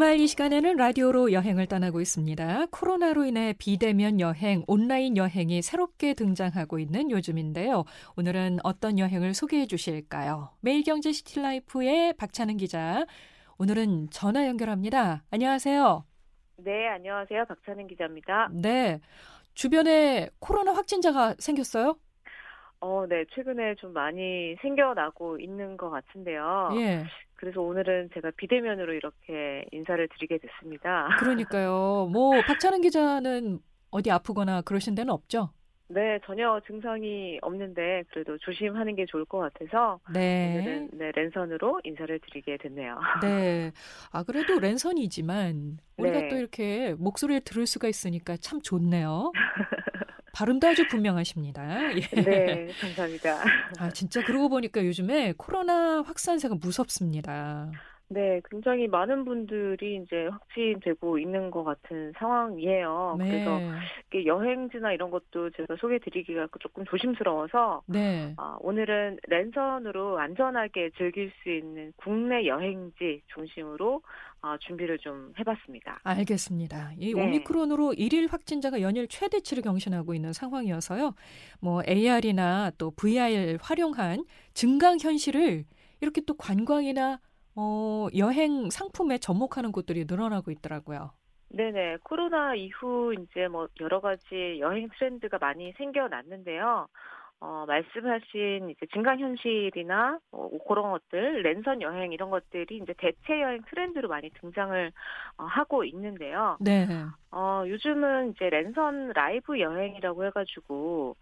주말 이 시간에는 라디오로 여행을 떠나고 있습니다. 코로나로 인해 비대면 여행, 온라인 여행이 새롭게 등장하고 있는 요즘인데요. 오늘은 어떤 여행을 소개해 주실까요? 매일경제 시티라이프의 박찬은 기자. 오늘은 전화 연결합니다. 안녕하세요. 네, 안녕하세요. 박찬은 기자입니다. 네. 주변에 코로나 확진자가 생겼어요? 어, 네. 최근에 좀 많이 생겨나고 있는 것 같은데요. 예. 그래서 오늘은 제가 비대면으로 이렇게 인사를 드리게 됐습니다. 그러니까요. 뭐 박찬은 기자는 어디 아프거나 그러신 데는 없죠? 네, 전혀 증상이 없는데 그래도 조심하는 게 좋을 것 같아서 네. 오늘은 네, 랜선으로 인사를 드리게 됐네요. 네. 아, 그래도 랜선이지만 우리가 네. 또 이렇게 목소리를 들을 수가 있으니까 참 좋네요. 발음도 아주 분명하십니다. 예. 네, 감사합니다. 아, 진짜 그러고 보니까 요즘에 코로나 확산세가 무섭습니다. 네, 굉장히 많은 분들이 이제 확진되고 있는 것 같은 상황이에요. 네. 그래서 여행지나 이런 것도 제가 소개드리기가 조금 조심스러워서 네. 아, 오늘은 랜선으로 안전하게 즐길 수 있는 국내 여행지 중심으로 아, 준비를 좀 해봤습니다. 알겠습니다. 이 네. 오미크론으로 일일 확진자가 연일 최대치를 경신하고 있는 상황이어서요. 뭐 AR이나 또 VR 활용한 증강 현실을 이렇게 또 관광이나 어, 여행 상품에 접목하는 곳들이 늘어나고 있더라고요. 네네. 코로나 이후 이제 뭐 여러 가지 여행 트렌드가 많이 생겨났는데요. 어, 말씀하신 이제 증강현실이나 뭐 그런 것들, 랜선 여행 이런 것들이 이제 대체 여행 트렌드로 많이 등장을 어, 하고 있는데요. 네. 어, 요즘은 이제 랜선 라이브 여행이라고 해가지고,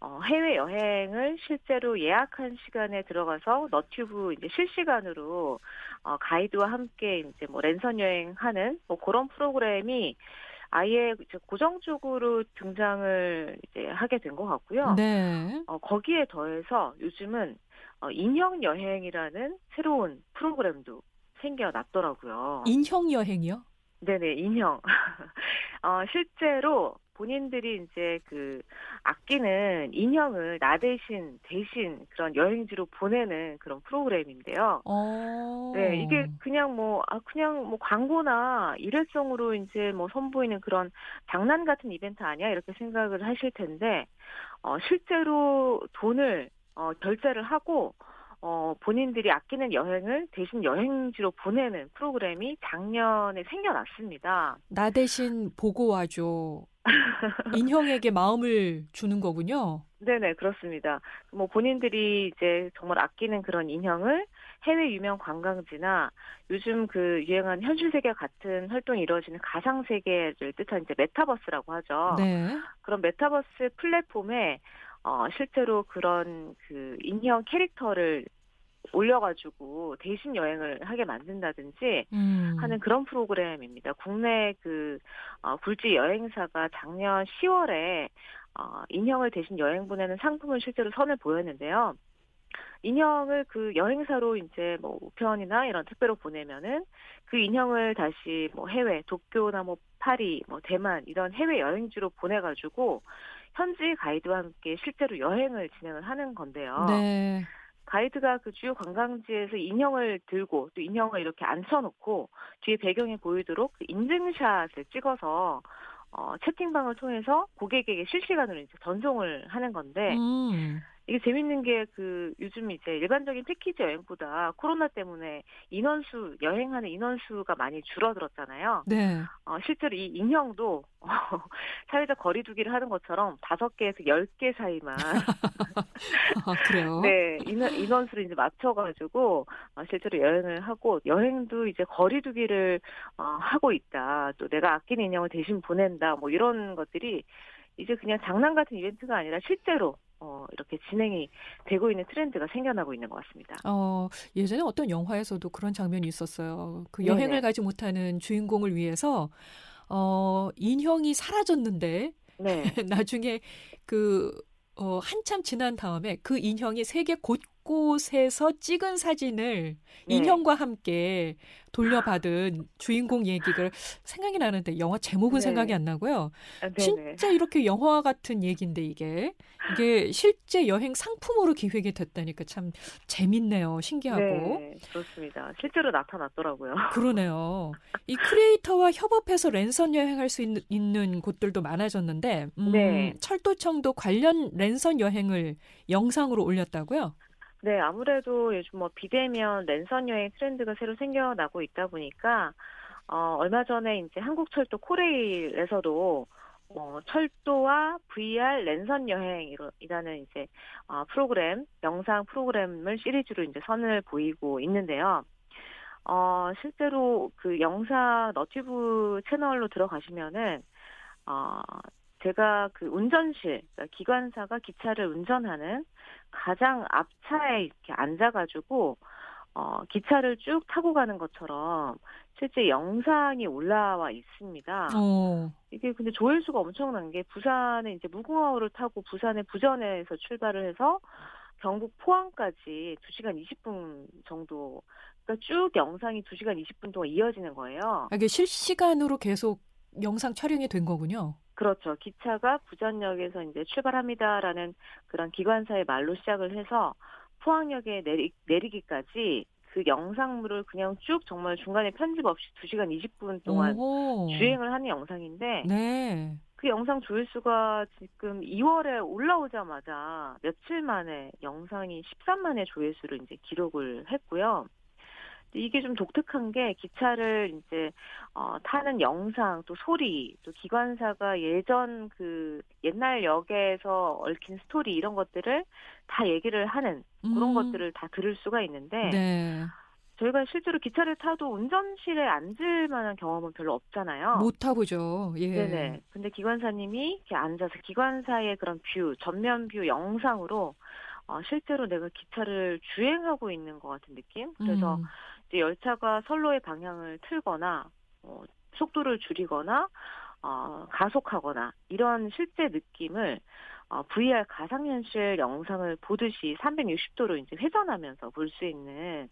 어, 해외 여행을 실제로 예약한 시간에 들어가서 너튜브 이제 실시간으로, 어, 가이드와 함께 이제 뭐 랜선 여행하는 뭐 그런 프로그램이 아예 고정적으로 등장을 이제 하게 된 것 같고요. 네. 어, 거기에 더해서 요즘은 어, 인형 여행이라는 새로운 프로그램도 생겨났더라고요. 인형 여행이요? 네네, 인형. 어, 실제로 본인들이 이제 그 아끼는 인형을 나 대신 대신 그런 여행지로 보내는 그런 프로그램인데요. 어. 네, 이게 그냥 뭐, 아, 그냥 뭐 광고나 일회성으로 이제 뭐 선보이는 그런 장난 같은 이벤트 아니야? 이렇게 생각을 하실 텐데, 어, 실제로 돈을, 어, 결제를 하고, 어, 본인들이 아끼는 인형을 대신 여행지로 보내는 프로그램이 작년에 생겨났습니다. 나 대신 보고 와줘. 인형에게 마음을 주는 거군요. 네네, 그렇습니다. 뭐 본인들이 이제 정말 아끼는 그런 인형을 해외 유명 관광지나 요즘 그 유행한 현실 세계 같은 활동이 이루어지는 가상 세계를 뜻한 이제 메타버스라고 하죠. 네. 그런 메타버스 플랫폼에 어 실제로 그런 그 인형 캐릭터를 올려가지고 대신 여행을 하게 만든다든지 음. 하는 그런 프로그램입니다. 국내 그 어, 굴지 여행사가 작년 10월에 어, 인형을 대신 여행 보내는 상품을 실제로 선을 보였는데요. 인형을 그 여행사로 이제 뭐 우편이나 이런 택배로 보내면은 그 인형을 다시 뭐 해외 도쿄나 뭐 파리 뭐 대만 이런 해외 여행지로 보내가지고 현지 가이드와 함께 실제로 여행을 진행을 하는 건데요. 네. 가이드가 그 주요 관광지에서 인형을 들고 또 인형을 이렇게 앉혀놓고 뒤에 배경이 보이도록 그 인증샷을 찍어서 어, 채팅방을 통해서 고객에게 실시간으로 이제 전송을 하는 건데 음. 이게 재밌는 게 그 요즘 이제 일반적인 패키지 여행보다 코로나 때문에 인원수 여행하는 인원수가 많이 줄어들었잖아요. 네. 어, 실제로 이 인형도 어, 사회적 거리두기를 하는 것처럼 다섯 개에서 열 개 사이만 아, 그래요? 네, 인원, 인원수를 이제 맞춰가지고, 어, 실제로 여행을 하고, 여행도 이제 거리두기를, 어, 하고 있다. 또 내가 아끼는 인형을 대신 보낸다. 뭐 이런 것들이 이제 그냥 장난 같은 이벤트가 아니라 실제로, 어, 이렇게 진행이 되고 있는 트렌드가 생겨나고 있는 것 같습니다. 어, 예전에 어떤 영화에서도 그런 장면이 있었어요. 그 네네. 여행을 가지 못하는 주인공을 위해서, 어, 인형이 사라졌는데, 네. 나중에 그, 어, 한참 지난 다음에 그 인형이 세계 곳, 곳에서 찍은 사진을 네. 인형과 함께 돌려받은 주인공 얘기가 생각이 나는데 영화 제목은 네. 생각이 안 나고요. 아, 진짜 이렇게 영화 같은 얘기인데 이게 이게 실제 여행 상품으로 기획이 됐다니까 참 재밌네요. 신기하고. 네, 그렇습니다. 실제로 나타났더라고요. 그러네요. 이 크리에이터와 협업해서 랜선 여행할 수 있는, 있는 곳들도 많아졌는데 음, 네. 철도청도 관련 랜선 여행을 영상으로 올렸다고요? 네, 아무래도 요즘 뭐 비대면 랜선 여행 트렌드가 새로 생겨나고 있다 보니까 어, 얼마 전에 이제 한국철도 코레일에서도 어, 철도와 VR 랜선 여행이라는 이제 어, 프로그램, 영상 프로그램을 시리즈로 이제 선을 보이고 있는데요. 어, 실제로 그 영상 너튜브 채널로 들어가시면은 어, 제가 그 운전실, 그러니까 기관사가 기차를 운전하는 가장 앞차에 이렇게 앉아가지고 어, 기차를 쭉 타고 가는 것처럼 실제 영상이 올라와 있습니다. 어. 이게 근데 조회수가 엄청난 게 부산에 이제 무궁화호를 타고 부산의 부전에서 출발을 해서 경북 포항까지 2시간 20분 정도 그러니까 쭉 영상이 2시간 20분 동안 이어지는 거예요. 아, 이게 실시간으로 계속 영상 촬영이 된 거군요. 그렇죠. 기차가 부전역에서 이제 출발합니다라는 그런 기관사의 말로 시작을 해서 포항역에 내리, 내리기까지 그 영상물을 그냥 쭉 정말 중간에 편집 없이 2시간 20분 동안 오. 주행을 하는 영상인데 네. 그 영상 조회수가 지금 2월에 올라오자마자 며칠 만에 영상이 13만의 조회수를 이제 기록을 했고요. 이게 좀 독특한 게 기차를 이제 어, 타는 영상 또 소리 또 기관사가 예전 그 옛날 역에서 얽힌 스토리 이런 것들을 다 얘기를 하는 그런 음. 것들을 다 들을 수가 있는데 네. 저희가 실제로 기차를 타도 운전실에 앉을 만한 경험은 별로 없잖아요. 못 타보죠. 예. 네네. 근데 기관사님이 이렇게 앉아서 기관사의 그런 view, 전면 view 영상으로 어, 실제로 내가 기차를 주행하고 있는 것 같은 느낌? 그래서 음. 이제 열차가 선로의 방향을 틀거나 어, 속도를 줄이거나 어, 가속하거나 이런 실제 느낌을 어, VR 가상현실 영상을 보듯이 360도로 이제 회전하면서 볼 수 있는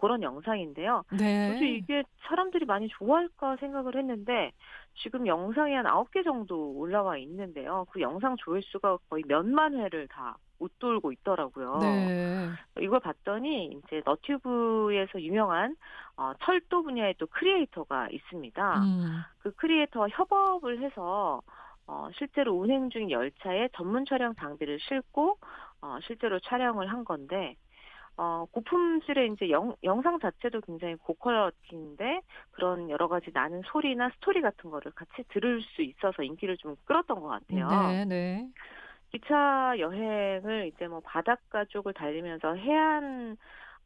그런 영상인데요. 네. 그래서 이게 사람들이 많이 좋아할까 생각을 했는데 지금 영상이 한 9개 정도 올라와 있는데요. 그 영상 조회수가 거의 몇만 회를 다 웃돌고 있더라고요. 네. 이걸 봤더니 이제 너튜브에서 유명한 어, 철도 분야의 또 크리에이터가 있습니다. 음. 그 크리에이터와 협업을 해서 어, 실제로 운행 중인 열차에 전문 촬영 장비를 싣고 어, 실제로 촬영을 한 건데 어, 고품질의 이제 영, 영상 자체도 굉장히 고퀄리티인데 그런 여러 가지 나는 소리나 스토리 같은 거를 같이 들을 수 있어서 인기를 좀 끌었던 것 같아요. 네, 네. 기차 여행을 이제 뭐 바닷가 쪽을 달리면서 해안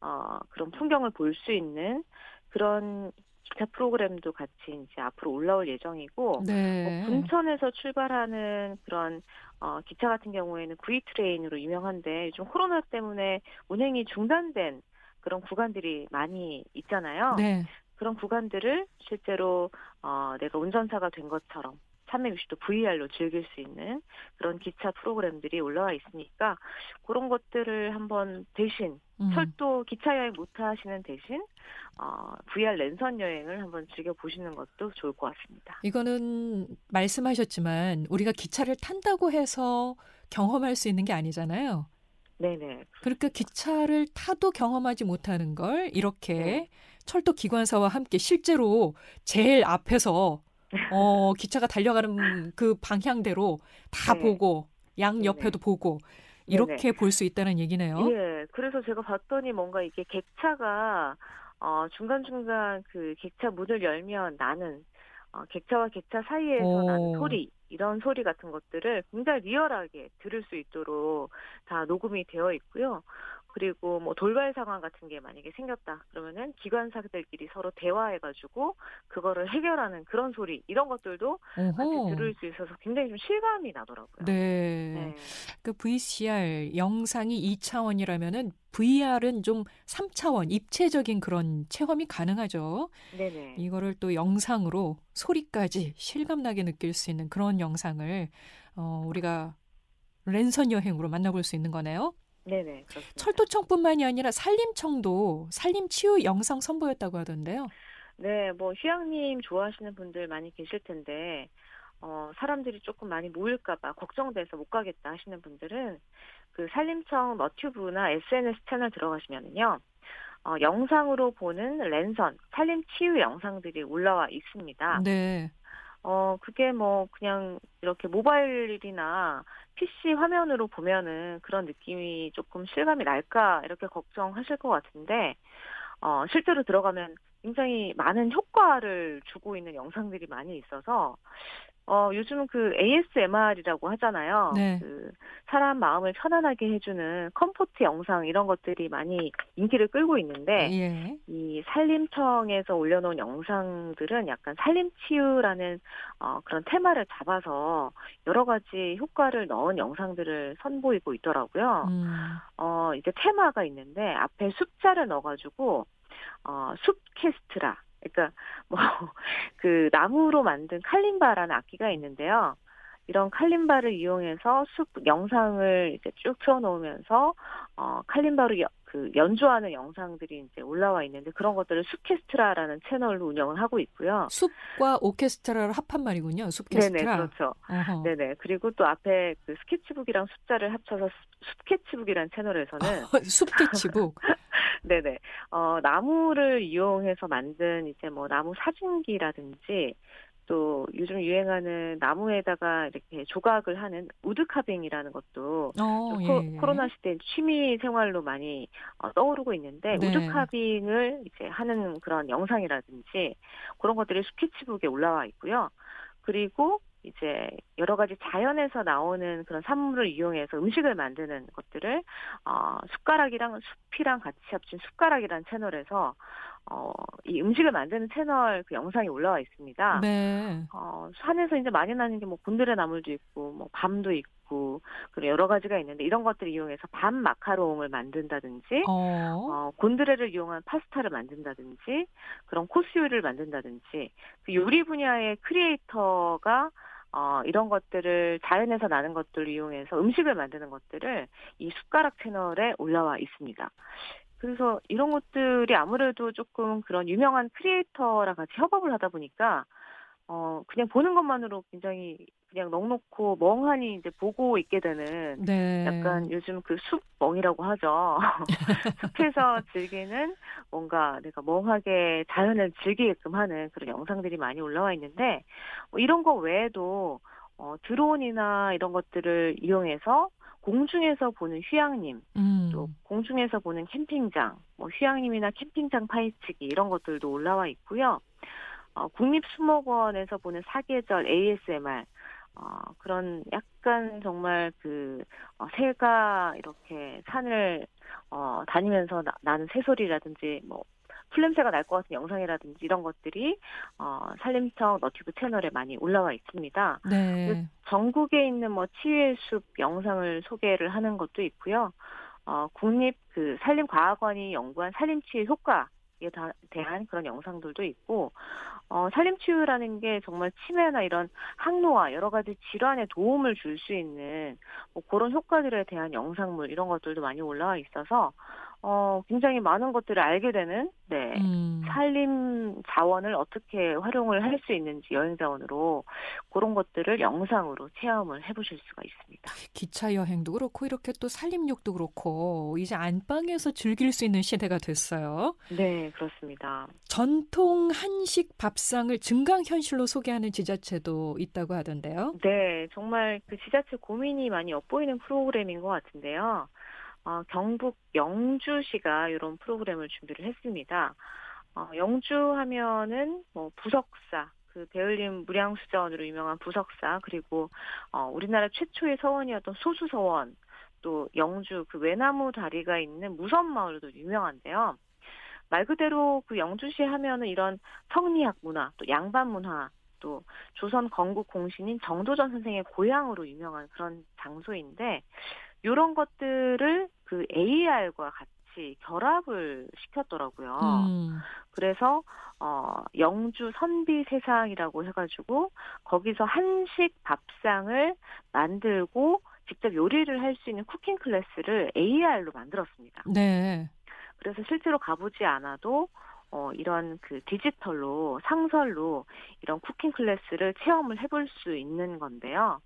어 그런 풍경을 볼 수 있는 그런 기차 프로그램도 같이 이제 앞으로 올라올 예정이고 네. 뭐 분천에서 출발하는 그런 어 기차 같은 경우에는 구이 트레인으로 유명한데 요즘 코로나 때문에 운행이 중단된 그런 구간들이 많이 있잖아요. 네. 그런 구간들을 실제로 어 내가 운전사가 된 것처럼 360도 VR로 즐길 수 있는 그런 기차 프로그램들이 올라와 있으니까 그런 것들을 한번 대신 음. 철도 기차 여행 못 하시는 대신 어, VR 랜선 여행을 한번 즐겨 보시는 것도 좋을 것 같습니다. 이거는 말씀하셨지만 우리가 기차를 탄다고 해서 경험할 수 있는 게 아니잖아요. 네네. 그러니까 기차를 타도 경험하지 못하는 걸 이렇게 네. 철도 기관사와 함께 실제로 제일 앞에서 어, 기차가 달려가는 그 방향대로 다 네. 보고 양 옆에도 네네. 보고 이렇게 볼 수 있다는 얘기네요. 예. 그래서 제가 봤더니 뭔가 이게 객차가 어, 중간중간 그 객차 문을 열면 나는 어, 객차와 객차 사이에서 오. 나는 소리 이런 소리 같은 것들을 굉장히 리얼하게 들을 수 있도록 다 녹음이 되어 있고요. 그리고 뭐 돌발 상황 같은 게 만약에 생겼다 그러면은 기관사들끼리 서로 대화해가지고 그거를 해결하는 그런 소리 이런 것들도. 같이 들을 수 있어서 굉장히 좀 실감이 나더라고요. 네. 네. 그 VCR 영상이 2차원이라면은 VR은 좀 3차원 입체적인 그런 체험이 가능하죠. 네네. 이거를 또 영상으로 소리까지 실감나게 느낄 수 있는 그런 영상을 어, 우리가 랜선 여행으로 만나볼 수 있는 거네요. 네네, 그렇습니다. 철도청뿐만이 아니라 산림청도 산림 치유 영상 선보였다고 하던데요. 네, 뭐 휴양림 좋아하시는 분들 많이 계실 텐데 어, 사람들이 조금 많이 모일까봐 걱정돼서 못 가겠다 하시는 분들은 그 산림청 너튜브나 SNS 채널 들어가시면은요. 어, 영상으로 보는 랜선, 산림 치유 영상들이 올라와 있습니다. 네. 어, 그게 뭐 그냥 이렇게 모바일이나 PC 화면으로 보면은 그런 느낌이 조금 실감이 날까 이렇게 걱정하실 것 같은데, 어, 실제로 들어가면 굉장히 많은 효과를 주고 있는 영상들이 많이 있어서 어, 요즘은 그 ASMR이라고 하잖아요. 네. 그 사람 마음을 편안하게 해주는 comfort 영상 이런 것들이 많이 인기를 끌고 있는데 예. 이 산림청에서 올려놓은 영상들은 약간 산림치유라는 어, 그런 테마를 잡아서 여러 가지 효과를 넣은 영상들을 선보이고 있더라고요. 음. 어, 이제 테마가 있는데 앞에 숫자를 넣어가지고 어, 숲캐스트라. 그러니까 뭐 그 나무로 만든 칼림바라는 악기가 있는데요. 이런 칼림바를 이용해서 숲 영상을 이제 쭉 틀어놓으면서 어 칼림바로 여, 그 연주하는 영상들이 이제 올라와 있는데 그런 것들을 숲캐스트라라는 채널로 운영을 하고 있고요. 숲과 오케스트라를 합한 말이군요. 숲캐스트라. 네네 그렇죠. 어허. 네네 그리고 또 앞에 그 스케치북이랑 숫자를 합쳐서 숲캐치북이라는 채널에서는 숲캐치북. 네네. 어, 나무를 이용해서 만든 이제 뭐 나무 사진기라든지 또 요즘 유행하는 나무에다가 이렇게 조각을 하는 우드카빙이라는 것도 어, 좀 예, 코, 예. 코 로나 시대 취미 생활로 많이 어, 떠오르고 있는데 네. 우드카빙을 이제 하는 그런 영상이라든지 그런 것들이 스케치북에 올라와 있고요. 그리고 이제 여러 가지 자연에서 나오는 그런 산물을 이용해서 음식을 만드는 것들을 어, 숟가락이랑 숲이랑 같이 합친 숟가락이라는 채널에서 어, 이 음식을 만드는 채널 그 영상이 올라와 있습니다. 네. 어, 산에서 이제 많이 나는 게 뭐 곤드레 나물도 있고, 뭐 밤도 있고, 그리고 여러 가지가 있는데 이런 것들을 이용해서 밤 마카롱을 만든다든지, 어. 어, 곤드레를 이용한 파스타를 만든다든지, 그런 코스 요리를 만든다든지, 그 요리 분야의 크리에이터가 어, 이런 것들을 자연에서 나는 것들을 이용해서 음식을 만드는 것들을 이 숟가락 채널에 올라와 있습니다. 그래서 이런 것들이 아무래도 조금 그런 유명한 크리에이터랑 같이 협업을 하다 보니까 어 그냥 보는 것만으로 굉장히 그냥 넉넉고 멍하니 이제 보고 있게 되는 네. 약간 요즘 그 숲멍이라고 하죠. 숲에서 즐기는 뭔가 내가 멍하게 자연을 즐기게끔 하는 그런 영상들이 많이 올라와 있는데 뭐 이런 거 외에도 어 드론이나 이런 것들을 이용해서 공중에서 보는 휴양림 음. 또 공중에서 보는 캠핑장, 뭐 휴양림이나 캠핑장 파헤치기 이런 것들도 올라와 있고요. 어, 국립수목원에서 보는 사계절 ASMR 어, 그런 약간 정말 그 어, 새가 이렇게 산을 어, 다니면서 나, 나는 새소리라든지 뭐 풀냄새가 날 것 같은 영상이라든지 이런 것들이 어, 산림청 너튜브 채널에 많이 올라와 있습니다. 네. 전국에 있는 뭐 치유의 숲 영상을 소개를 하는 것도 있고요. 어, 국립 그 산림과학원이 연구한 산림치유 효과 에 다- 대한 그런 영상들도 있고, 어, 산림치유라는 게 정말 치매나 이런 항노화 여러 가지 질환에 도움을 줄 수 있는 뭐 그런 효과들에 대한 영상물 이런 것들도 많이 올라와 있어서 어, 굉장히 많은 것들을 알게 되는 네. 음. 산림 자원을 어떻게 활용을 할 수 있는지 여행 자원으로 그런 것들을 영상으로 체험을 해보실 수가 있습니다. 기차 여행도 그렇고 이렇게 또 산림욕도 그렇고 이제 안방에서 즐길 수 있는 시대가 됐어요. 네, 그렇습니다. 전통 한식 밥상을 증강 현실로 소개하는 지자체도 있다고 하던데요. 네, 정말 그 지자체 고민이 많이 엿보이는 프로그램인 것 같은데요. 어, 경북 영주시가 이런 프로그램을 준비를 했습니다. 어, 영주 하면은 뭐 부석사, 그 배울림 무량수자원으로 유명한 부석사, 그리고 어, 우리나라 최초의 서원이었던 소수서원, 또 영주 그 외나무 다리가 있는 무선마을도 유명한데요. 말 그대로 그 영주시 하면은 이런 성리학 문화, 또 양반 문화, 또 조선 건국 공신인 정도전 선생의 고향으로 유명한 그런 장소인데 이런 것들을 그 AR과 같이 결합을 시켰더라고요. 음. 그래서 어 영주 선비 세상이라고 해가지고 거기서 한식 밥상을 만들고 직접 요리를 할 수 있는 쿠킹 클래스를 AR로 만들었습니다. 네. 그래서 실제로 가보지 않아도 어, 이런 그 디지털로 상설로 이런 cooking class를 체험을 해볼 수 있는 건데요.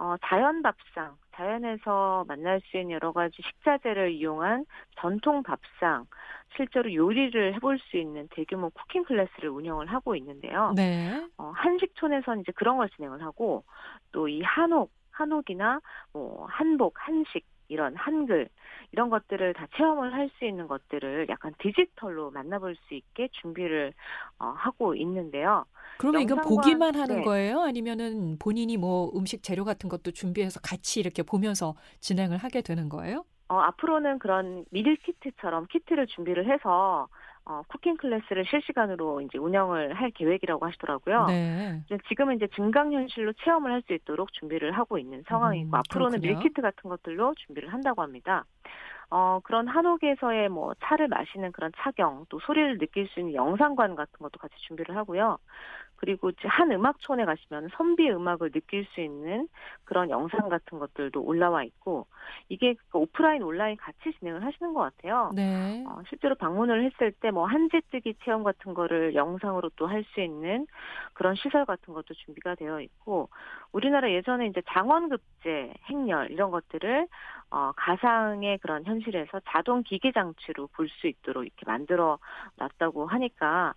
어, 자연 밥상, 자연에서 만날 수 있는 여러 가지 식자재를 이용한 전통 밥상, 실제로 요리를 해볼 수 있는 대규모 cooking class를 운영을 하고 있는데요. 네. 어, 한식촌에서는 이제 그런 걸 진행을 하고 또 이 한옥, 한옥이나 뭐 한복, 한식 이런 한글 이런 것들을 다 체험을 할 수 있는 것들을 약간 디지털로 만나볼 수 있게 준비를 어, 하고 있는데요. 그러면 이건 보기만 하는 네. 거예요? 아니면은 본인이 뭐 음식 재료 같은 것도 준비해서 같이 이렇게 보면서 진행을 하게 되는 거예요? 어, 앞으로는 그런 밀 키트처럼 키트를 준비를 해서 어, cooking class를 실시간으로 이제 운영을 할 계획이라고 하시더라고요. 네. 지금은 이제 증강현실로 체험을 할 수 있도록 준비를 하고 있는 상황이고 음, 앞으로는 그렇군요. 밀키트 같은 것들로 준비를 한다고 합니다. 어, 그런 한옥에서의 뭐 차를 마시는 그런 차경, 또 소리를 느낄 수 있는 영상관 같은 것도 같이 준비를 하고요. 그리고 한 음악촌에 가시면 선비 음악을 느낄 수 있는 그런 영상 같은 것들도 올라와 있고 이게 그 오프라인 온라인 같이 진행을 하시는 것 같아요. 네. 어, 실제로 방문을 했을 때 뭐 한지뜨기 체험 같은 거를 영상으로 또 할 수 있는 그런 시설 같은 것도 준비가 되어 있고 우리나라 예전에 이제 장원급제, 행렬 이런 것들을 어, 가상의 그런 현실에서 자동 기계 장치로 볼 수 있도록 이렇게 만들어 놨다고 하니까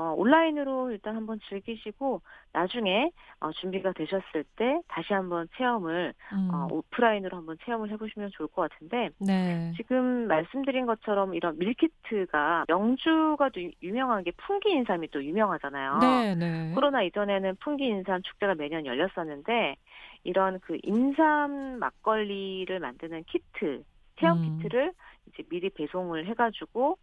어, 온라인으로 일단 한번 즐기시고 나중에 어, 준비가 되셨을 때 다시 한번 체험을 음. 어, 오프라인으로 한번 체험을 해보시면 좋을 것 같은데 네. 지금 말씀드린 것처럼 이런 밀키트가 명주가 또 유- 유명한 게 풍기 인삼이 또 유명하잖아요. 네, 네. 코로나 이전에는 풍기 인삼 축제가 매년 열렸었는데 이런 그 인삼 막걸리를 만드는 키트, 체험 음. 키트를 이제 미리 배송을 해가지고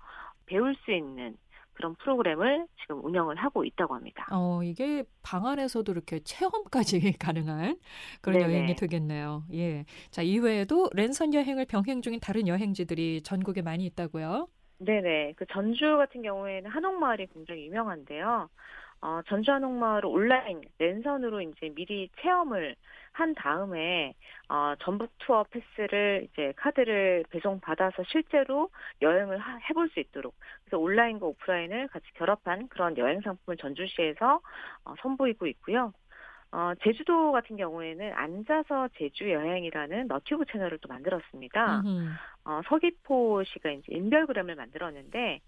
배울 수 있는 그런 프로그램을 지금 운영을 하고 있다고 합니다. 어, 이게 방 안에서도 이렇게 체험까지 가능한 그런 네네. 여행이 되겠네요. 예. 자, 이외에도 랜선 여행을 병행 중인 다른 여행지들이 전국에 많이 있다고요? 네네. 그 전주 같은 경우에는 한옥마을이 굉장히 유명한데요. 어, 전주 한옥마을을 온라인 랜선으로 이제 미리 체험을 한 다음에 어, 전북 투어 패스를 이제 카드를 배송 받아서 실제로 여행을 하- 해볼 수 있도록 그래서 온라인과 오프라인을 같이 결합한 그런 여행 상품을 전주시에서 어, 선보이고 있고요. 어, 제주도 같은 경우에는 앉아서 제주 여행이라는 너튜브 채널을 또 만들었습니다. 어, 서귀포시가 이제 인별그램을 만들었는데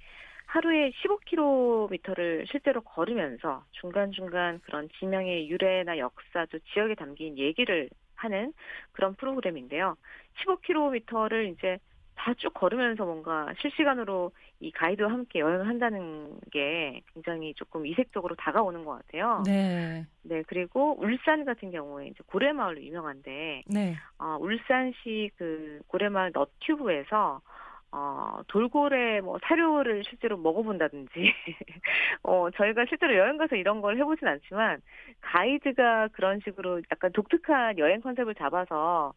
하루에 15km를 실제로 걸으면서 중간중간 그런 지명의 유래나 역사 또 지역에 담긴 얘기를 하는 그런 프로그램인데요. 15km를 이제 다 쭉 걸으면서 뭔가 실시간으로 이 가이드와 함께 여행을 한다는 게 굉장히 조금 이색적으로 다가오는 것 같아요. 네. 네, 그리고 울산 같은 경우에 이제 고래마을로 유명한데 네. 어, 울산시 그 고래마을 너튜브에서 어, 돌고래 뭐 사료를 실제로 먹어본다든지, 어, 저희가 실제로 여행 가서 이런 걸 해보진 않지만, 가이드가 그런 식으로 약간 독특한 여행 컨셉을 잡아서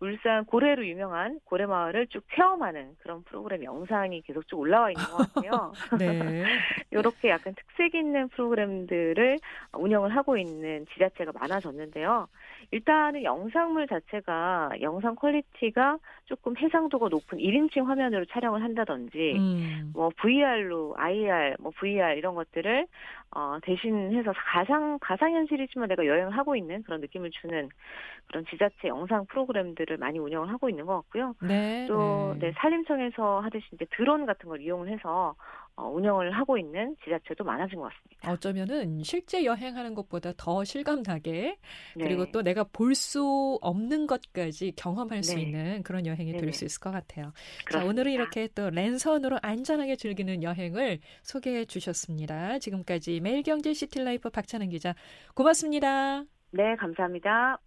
울산 고래로 유명한 고래 마을을 쭉 체험하는 그런 프로그램 영상이 계속 쭉 올라와 있는 것 같아요. 네. 이렇게 약간 특색 있는 프로그램들을 운영을 하고 있는 지자체가 많아졌는데요. 일단은 영상물 자체가 영상 quality가 조금 해상도가 높은 1인칭 화면 으로 촬영을 한다든지 음. 뭐 VR로 IR, 뭐 VR 이런 것들을 어 대신해서 가상 가상 현실이지만 내가 여행을 하고 있는 그런 느낌을 주는 그런 지자체 영상 프로그램들을 많이 운영을 하고 있는 것 같고요. 네. 또 네. 네, 산림청에서 하듯이 이제 드론 같은 걸 이용을 해서 어, 운영을 하고 있는 지자체도 많아진 것 같습니다. 어쩌면은 실제 여행하는 것보다 더 실감나게 그리고 네. 또 내가 볼 수 없는 것까지 경험할 수 네. 있는 그런 여행이 될 네네. 수 있을 것 같아요. 자, 그렇습니다. 오늘은 이렇게 또 랜선으로 안전하게 즐기는 여행을 소개해 주셨습니다. 지금까지 매일경제 시티라이프 박찬은 기자 고맙습니다. 네, 감사합니다.